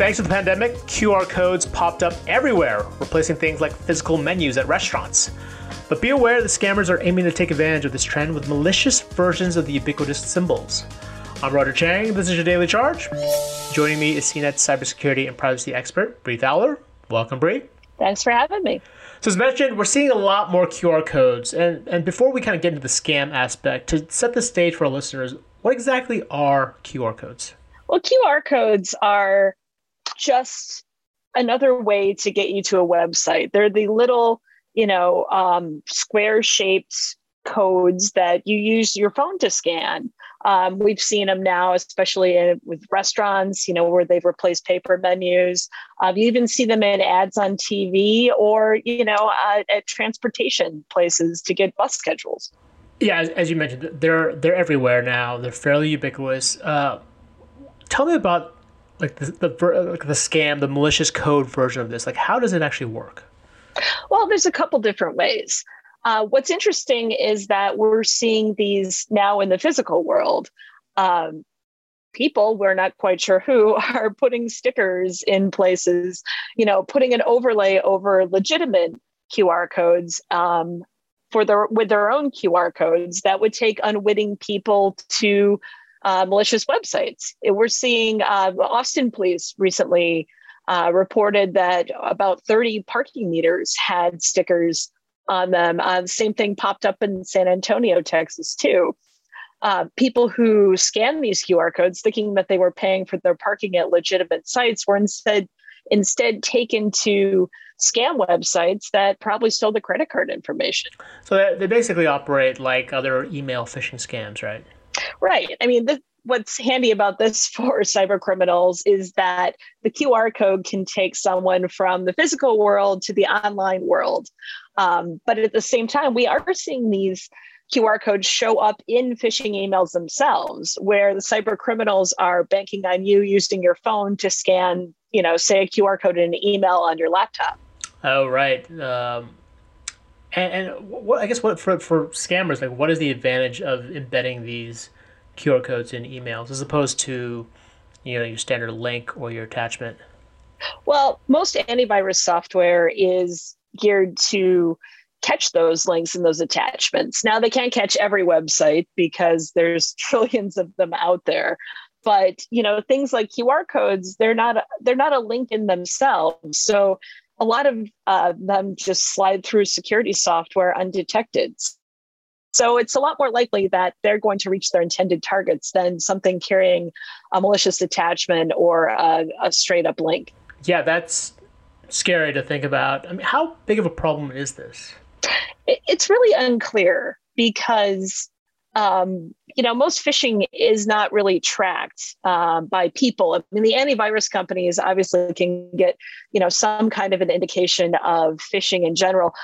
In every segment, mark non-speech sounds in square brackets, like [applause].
Thanks to the pandemic, QR codes popped up everywhere, replacing things like physical menus at restaurants. But be aware that scammers are aiming to take advantage of this trend with malicious versions of the ubiquitous symbols. I'm Roger Cheng. This is your daily charge. Joining me is CNET cybersecurity and privacy expert Bree Fowler. Welcome, Bree. Thanks for having me. So as mentioned, we're seeing a lot more QR codes, and and before we kind of get into the scam aspect, to set the stage for our listeners, what exactly are QR codes? Well, QR codes are just another way to get you to a website. They're the little, you know, um, square shaped codes that you use your phone to scan. Um, we've seen them now, especially in, with restaurants, you know, where they've replaced paper menus. Um, you even see them in ads on TV or, you know, uh, at transportation places to get bus schedules. Yeah, as, as, you mentioned, they're they're everywhere now. They're fairly ubiquitous. Uh, tell me about like the, the like the scam, the malicious code version of this? Like, how does it actually work? Well, there's a couple different ways. Uh, what's interesting is that we're seeing these now in the physical world. Um, people, we're not quite sure who, [laughs] are putting stickers in places, you know, putting an overlay over legitimate QR codes um, for their with their own QR codes that would take unwitting people to uh, malicious websites. We're seeing uh, Austin police recently uh, reported that about 30 parking meters had stickers on them. Uh, the same thing popped up in San Antonio, Texas, too. Uh, people who scan these QR codes thinking that they were paying for their parking at legitimate sites were instead instead taken to scam websites that probably stole the credit card information. So they basically operate like other email phishing scams, right? Right. I mean, what's handy about this [laughs] for cyber criminals is that the QR code can take someone from the physical world to the online world. Um, but at the same time, we are seeing these QR codes show up in phishing emails themselves, where the cyber criminals are banking on you using your phone to scan, you know, say a QR code in an email on your laptop. Oh, right. Um, and, and what I guess what for for scammers, like, what is the advantage of embedding these QR codes in emails as opposed to, you know, your standard link or your attachment? Well, most antivirus software is geared to catch those links and those attachments. Now they can't catch every website because there's [laughs] trillions of them out there. But you know things like QR codes, they're not they're not a link in themselves. So a lot of uh, them just slide through security software undetected. So it's a lot more likely that they're going to reach their intended targets than something carrying a malicious attachment or a, a straight up link. Yeah, that's scary to think about. I mean, how big of a problem is this? It's really unclear because um, you know, most phishing is not really tracked um, by people. I mean, the antivirus companies obviously can get, you know, some kind of an indication of phishing in general.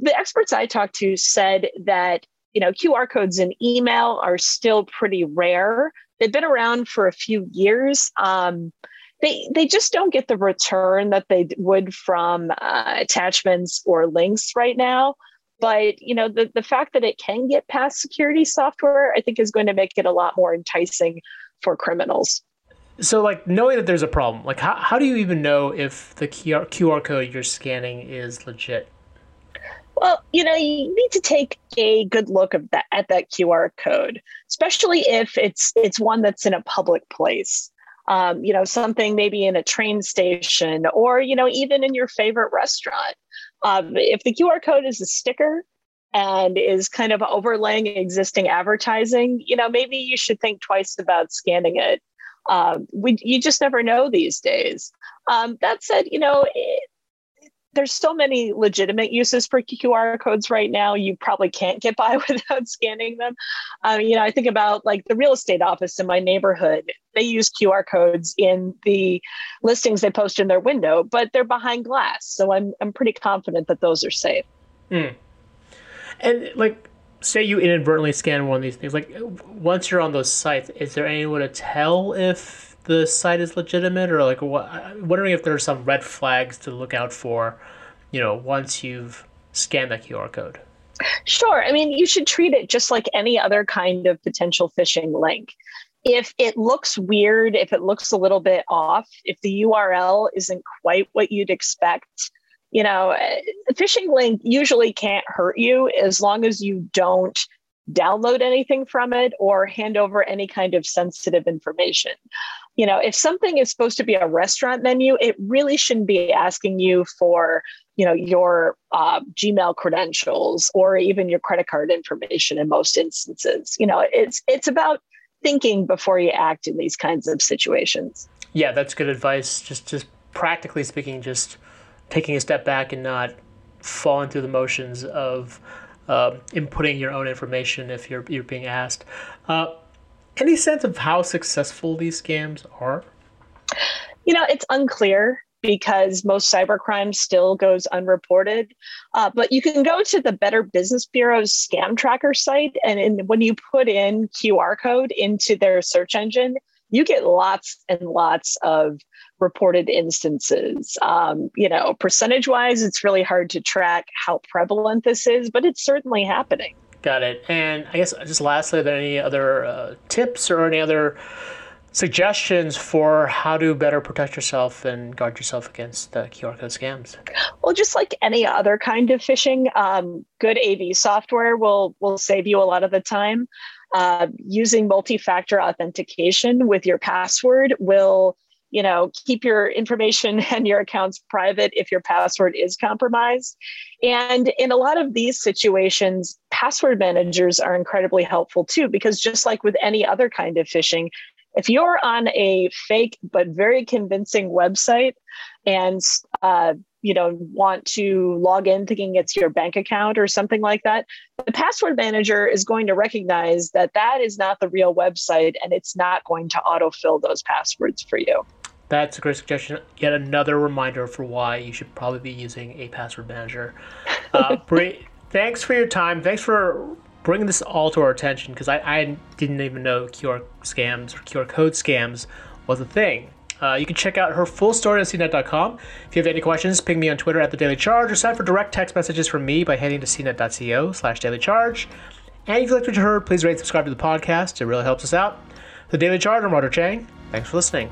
The experts I talked to said that, you know, QR codes in email are still pretty rare. They've been around for a few years. Um, they, they just don't get the return that they would from uh, attachments or links right now but you know the, the fact that it can get past security software i think is going to make it a lot more enticing for criminals so like knowing that there's a problem like how, how do you even know if the QR, QR code you're scanning is legit well you know you need to take a good look that at that qr code especially if it's it's one that's in a public place um, you know something maybe in a train station or you know even in your favorite restaurant um, if the QR code is a sticker and is kind of overlaying existing advertising, you know, maybe you should think twice about scanning it. Um, we, you just never know these days. Um, that said, you know, it, there's so many legitimate uses for QR codes right now. You probably can't get by [laughs] without scanning them. Um, you know, I think about like the real estate office in my neighborhood. They use QR codes in the listings they post in their window, but they're behind glass. So I'm I'm pretty confident that those are safe. Mm. And like, say you inadvertently scan one of these things. Like, once you're on those sites, is there any way to tell if the site is legitimate, or like what? wondering if there are some red flags to look out for, you know, once you've scanned that QR code. Sure. I mean, you should treat it just like any other kind of potential phishing link. If it looks weird, if it looks a little bit off, if the URL isn't quite what you'd expect, you know, eh, a phishing link usually can't hurt you as long as you don't download anything from it or hand over any kind of sensitive information you know if something is supposed to be a restaurant menu it really shouldn't be asking you for you know your uh, gmail credentials or even your credit card information in most instances. You know it's it's about thinking before you act in these kinds of situations. Yeah that's good advice. Just just practically speaking just taking a step back and not falling through the motions of uh, inputting your own information if you're you're being asked. Uh, any sense of how successful these scams are? You know, it's unclear because most cybercrime still goes unreported. Uh, but you can go to the Better Business Bureau's scam tracker site, and in, when you put in QR code into their search engine, you get lots and lots of reported instances. Um, you know, percentage wise, it's really hard to track how prevalent this is, but it's certainly happening. Got it. And I guess just lastly, are there any other uh, tips or any other suggestions for how to better protect yourself and guard yourself against the QR code scams? Well, just like any other kind of phishing, um, good AV software will will save you a lot of the time. Uh, using multi-factor authentication with your password will you know keep your information [laughs] and your accounts private if your password is compromised. And in a lot of these situations password managers are incredibly helpful too because just like with any other kind of phishing if you're on a fake but very convincing website and uh, you know want to log in thinking it's your bank account or something like that the password manager is going to recognize that that is not the real website and it's not going to autofill those passwords for you that's a great suggestion. Yet another reminder for why you should probably be using a password manager. Uh, [laughs] Bri- thanks for your time. Thanks for bringing this all to our attention because I, I, didn't even know QR scams or QR code scams was a thing. Uh, you can check out her full story on cnet.com. If you have any questions, ping me on Twitter at the Daily Charge or sign for direct text messages from me by heading to cnet.co slash daily charge. And if you liked what you heard, please rate and subscribe to the podcast. It really helps us out. The Daily Charge, I'm Roger Cheng. Thanks for listening.